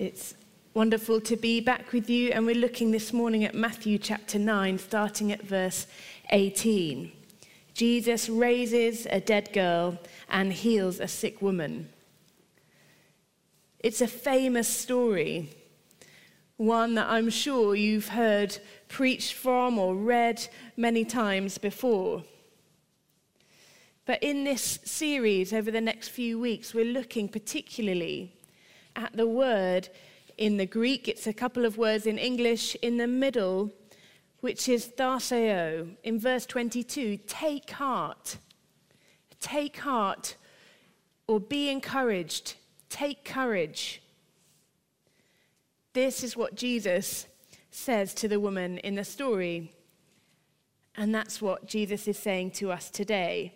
It's wonderful to be back with you, and we're looking this morning at Matthew chapter 9, starting at verse 18. Jesus raises a dead girl and heals a sick woman. It's a famous story, one that I'm sure you've heard preached from or read many times before. But in this series over the next few weeks, we're looking particularly at the word in the Greek. It's a couple of words in English in the middle, which is tharseo. In verse 22, take heart. Take heart or be encouraged. Take courage. This is what Jesus says to the woman in the story. And that's what Jesus is saying to us today.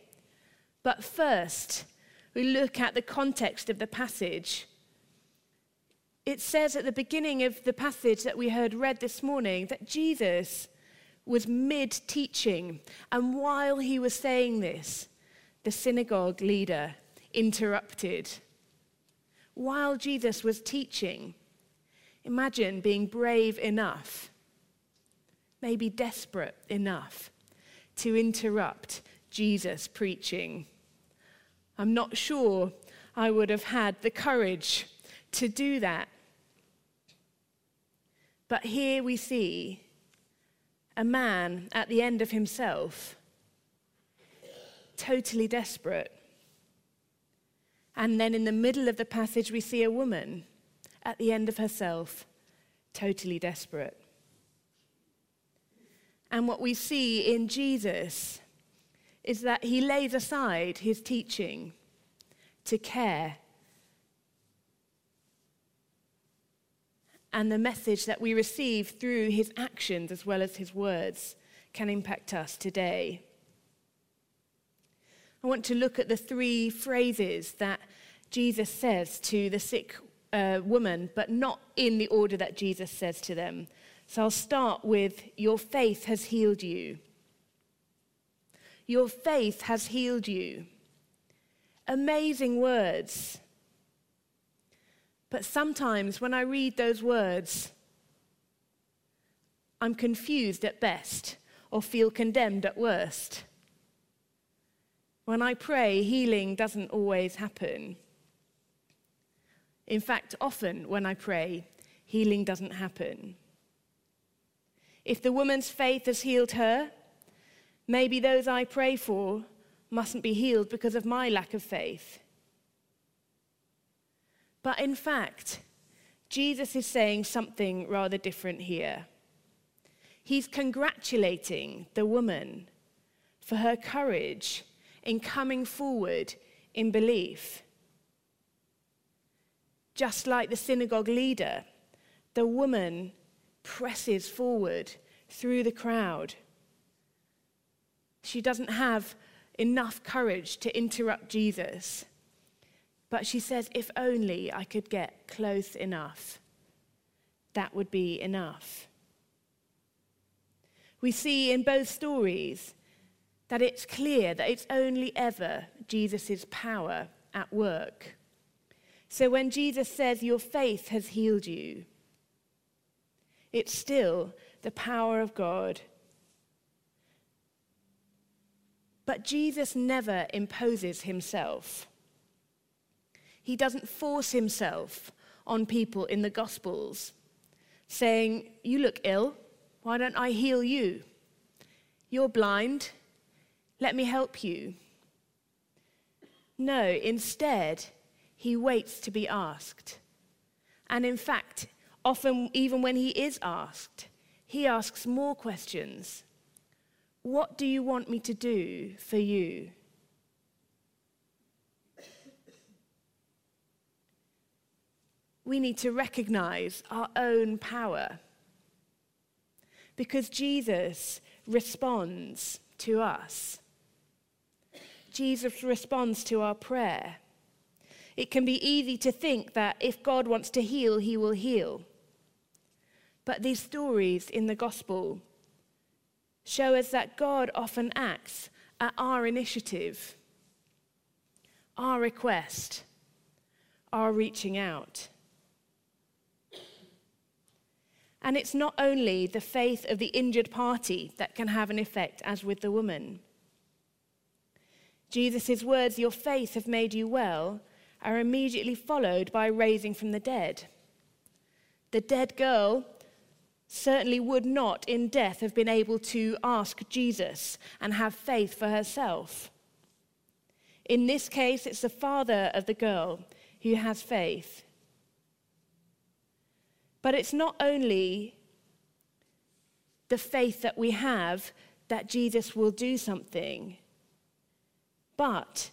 But first, we look at the context of the passage it says at the beginning of the passage that we heard read this morning that Jesus was mid teaching. And while he was saying this, the synagogue leader interrupted. While Jesus was teaching, imagine being brave enough, maybe desperate enough, to interrupt Jesus preaching. I'm not sure I would have had the courage to do that. But here we see a man at the end of himself, totally desperate. And then in the middle of the passage, we see a woman at the end of herself, totally desperate. And what we see in Jesus is that he lays aside his teaching to care and the message that we receive through his actions as well as his words can impact us today. I want to look at the three phrases that Jesus says to the sick uh, woman, but not in the order that Jesus says to them. So I'll start with Your faith has healed you. Your faith has healed you. Amazing words. But sometimes when I read those words, I'm confused at best or feel condemned at worst. When I pray, healing doesn't always happen. In fact, often when I pray, healing doesn't happen. If the woman's faith has healed her, maybe those I pray for mustn't be healed because of my lack of faith. But in fact, Jesus is saying something rather different here. He's congratulating the woman for her courage in coming forward in belief. Just like the synagogue leader, the woman presses forward through the crowd. She doesn't have enough courage to interrupt Jesus. But she says, if only I could get close enough, that would be enough. We see in both stories that it's clear that it's only ever Jesus' power at work. So when Jesus says, Your faith has healed you, it's still the power of God. But Jesus never imposes himself. He doesn't force himself on people in the Gospels, saying, You look ill. Why don't I heal you? You're blind. Let me help you. No, instead, he waits to be asked. And in fact, often, even when he is asked, he asks more questions. What do you want me to do for you? We need to recognize our own power. Because Jesus responds to us. Jesus responds to our prayer. It can be easy to think that if God wants to heal, he will heal. But these stories in the gospel show us that God often acts at our initiative, our request, our reaching out. And it's not only the faith of the injured party that can have an effect, as with the woman. Jesus' words, Your faith have made you well, are immediately followed by raising from the dead. The dead girl certainly would not, in death, have been able to ask Jesus and have faith for herself. In this case, it's the father of the girl who has faith. But it's not only the faith that we have that Jesus will do something, but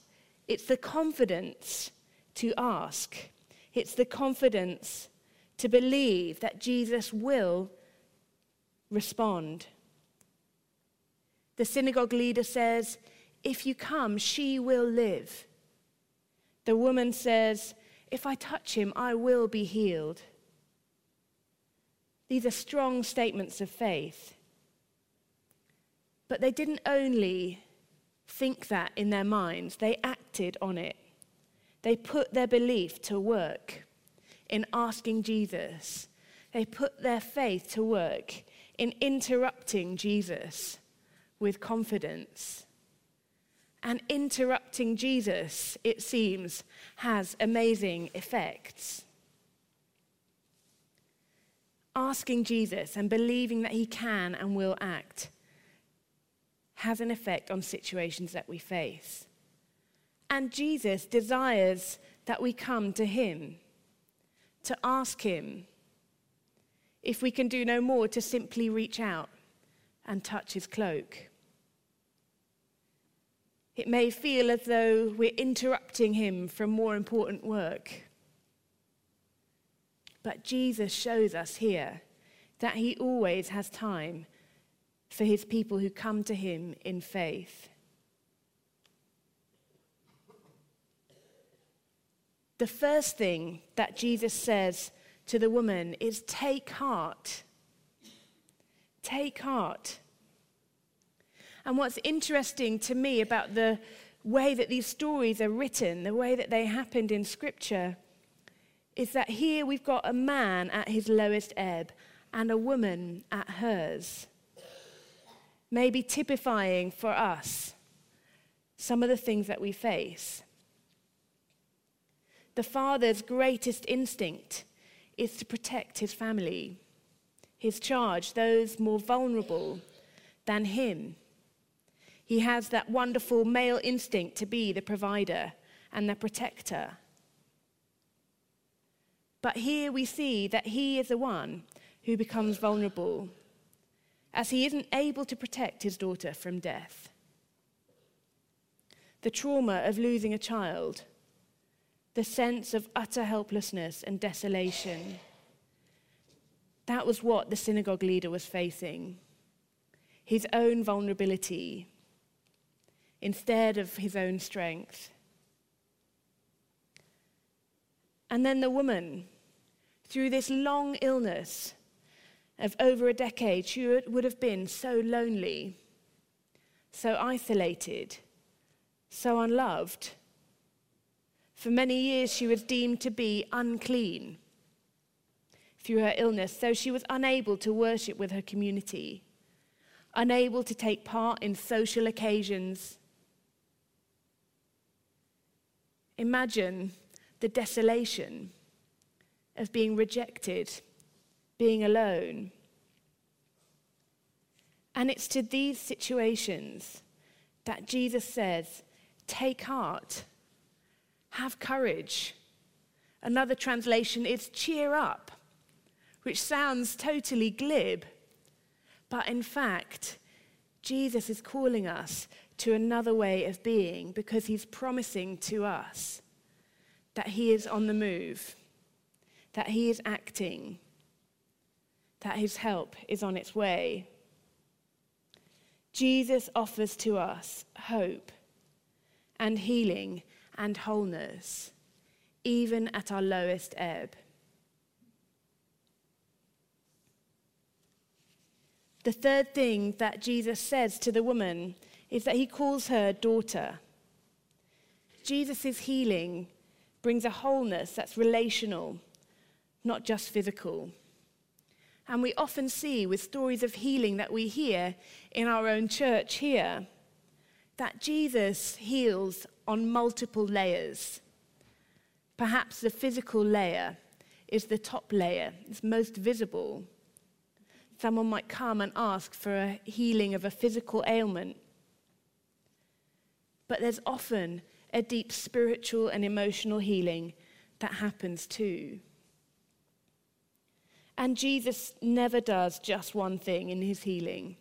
it's the confidence to ask. It's the confidence to believe that Jesus will respond. The synagogue leader says, If you come, she will live. The woman says, If I touch him, I will be healed. These are strong statements of faith. But they didn't only think that in their minds, they acted on it. They put their belief to work in asking Jesus. They put their faith to work in interrupting Jesus with confidence. And interrupting Jesus, it seems, has amazing effects asking Jesus and believing that he can and will act has an effect on situations that we face. And Jesus desires that we come to him, to ask him if we can do no more to simply reach out and touch his cloak. It may feel as though we're interrupting him from more important work. But Jesus shows us here that he always has time for his people who come to him in faith. The first thing that Jesus says to the woman is take heart. Take heart. And what's interesting to me about the way that these stories are written, the way that they happened in Scripture, is that here we've got a man at his lowest ebb and a woman at hers. Maybe typifying for us some of the things that we face. The father's greatest instinct is to protect his family, his charge, those more vulnerable than him. He has that wonderful male instinct to be the provider and the protector. But here we see that he is the one who becomes vulnerable, as he isn't able to protect his daughter from death. The trauma of losing a child, the sense of utter helplessness and desolation. That was what the synagogue leader was facing his own vulnerability instead of his own strength. And then the woman, through this long illness of over a decade, she would have been so lonely, so isolated, so unloved. For many years, she was deemed to be unclean through her illness, so she was unable to worship with her community, unable to take part in social occasions. Imagine the desolation of being rejected, being alone. And it's to these situations that Jesus says, Take heart, have courage. Another translation is cheer up, which sounds totally glib. But in fact, Jesus is calling us to another way of being because he's promising to us that he is on the move, that he is acting, that his help is on its way. Jesus offers to us hope and healing and wholeness, even at our lowest ebb. The third thing that Jesus says to the woman is that he calls her daughter. Jesus' healing brings a wholeness that's relational, not just physical. And we often see with stories of healing that we hear in our own church here that Jesus heals on multiple layers. Perhaps the physical layer is the top layer, it's most visible. Someone might come and ask for a healing of a physical ailment. But there's often a deep spiritual and emotional healing that happens too. And Jesus never does just one thing in his healing.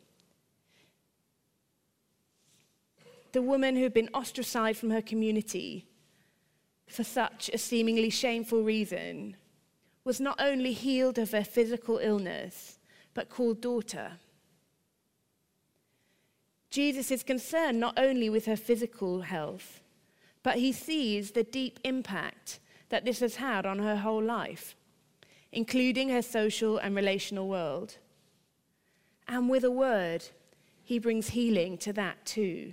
The woman who had been ostracized from her community for such a seemingly shameful reason was not only healed of her physical illness, but called daughter. Jesus is concerned not only with her physical health, but he sees the deep impact that this has had on her whole life, including her social and relational world. And with a word, he brings healing to that too.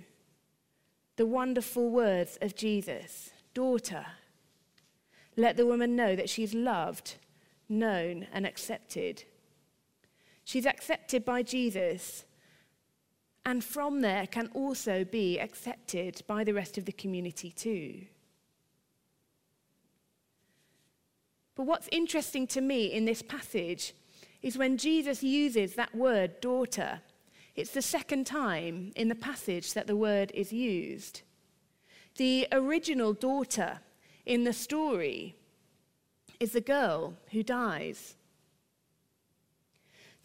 The wonderful words of Jesus Daughter, let the woman know that she's loved, known, and accepted. She's accepted by Jesus, and from there can also be accepted by the rest of the community too. But what's interesting to me in this passage is when Jesus uses that word, daughter, it's the second time in the passage that the word is used. The original daughter in the story is the girl who dies.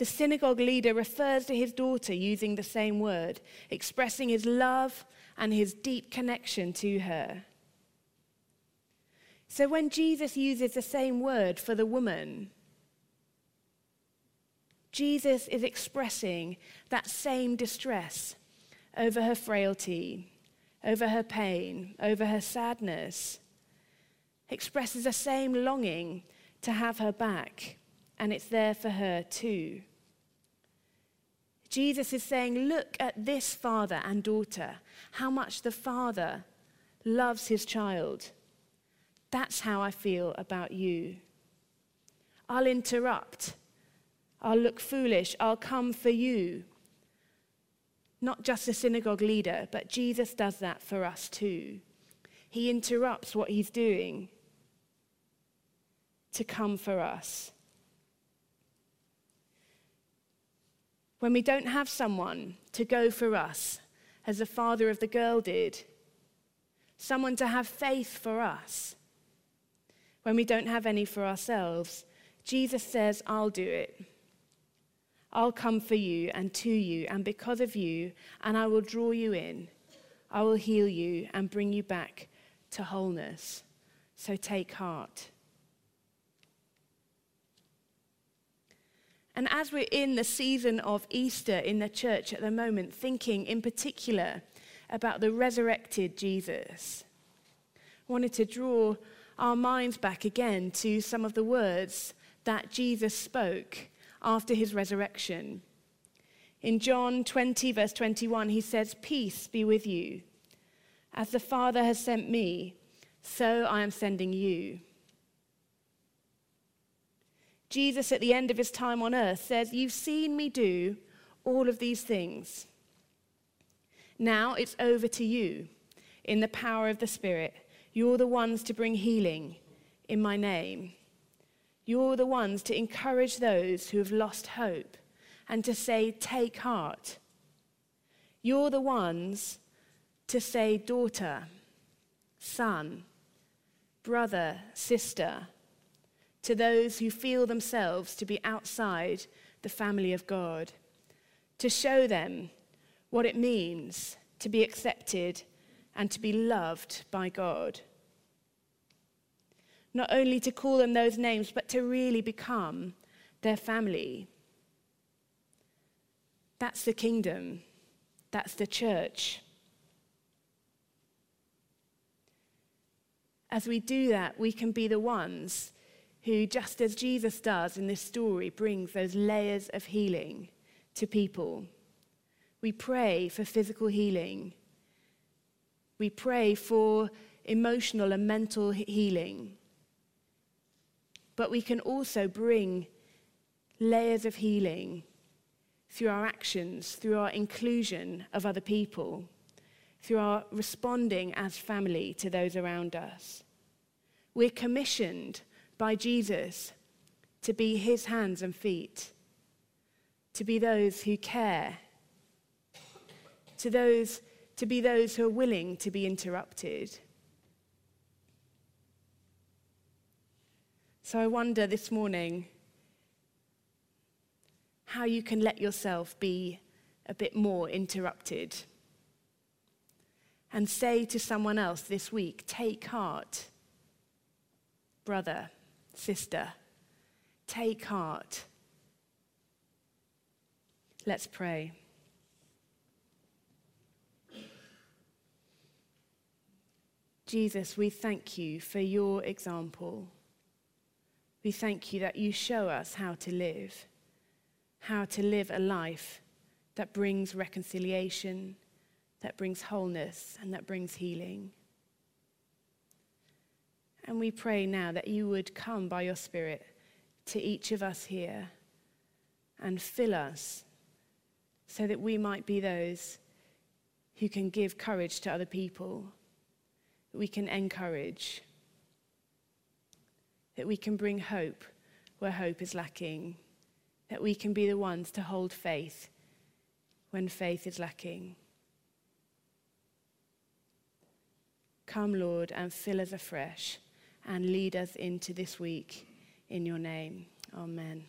The synagogue leader refers to his daughter using the same word, expressing his love and his deep connection to her. So when Jesus uses the same word for the woman, Jesus is expressing that same distress over her frailty, over her pain, over her sadness, expresses the same longing to have her back, and it's there for her too. Jesus is saying, Look at this father and daughter, how much the father loves his child that's how I feel about you. I'll interrupt. I'll look foolish. I'll come for you. Not just the synagogue leader, but Jesus does that for us too. He interrupts what he's doing to come for us. When we don't have someone to go for us, as the father of the girl did, someone to have faith for us, when we don't have any for ourselves, Jesus says, I'll do it. I'll come for you and to you and because of you, and I will draw you in. I will heal you and bring you back to wholeness. So take heart. And as we're in the season of Easter in the church at the moment, thinking in particular about the resurrected Jesus, I wanted to draw our minds back again to some of the words that Jesus spoke after his resurrection. In John 20, verse 21, he says, Peace be with you. As the Father has sent me, so I am sending you. Jesus, at the end of his time on earth, says, You've seen me do all of these things. Now it's over to you in the power of the Spirit you're the ones to bring healing in my name. You're the ones to encourage those who have lost hope and to say, Take heart. You're the ones to say, Daughter, son, brother, sister, to those who feel themselves to be outside the family of God, to show them what it means to be accepted and to be loved by God. Not only to call them those names, but to really become their family. That's the kingdom. That's the church. As we do that, we can be the ones who, just as Jesus does in this story, brings those layers of healing to people. We pray for physical healing we pray for emotional and mental healing. But we can also bring layers of healing through our actions, through our inclusion of other people, through our responding as family to those around us. We're commissioned by Jesus to be his hands and feet, to be those who care, to, those, to be those who are willing to be interrupted. So I wonder this morning how you can let yourself be a bit more interrupted. And say to someone else this week, take heart, brother, sister, take heart. Let's pray. Jesus, we thank you for your example. We thank you that you show us how to live how to live a life that brings reconciliation, that brings wholeness, and that brings healing. And we pray now that you would come by your Spirit to each of us here and fill us so that we might be those who can give courage to other people, that we can encourage, that we can bring hope where hope is lacking that we can be the ones to hold faith when faith is lacking. Come, Lord, and fill us afresh and lead us into this week in your name. Amen.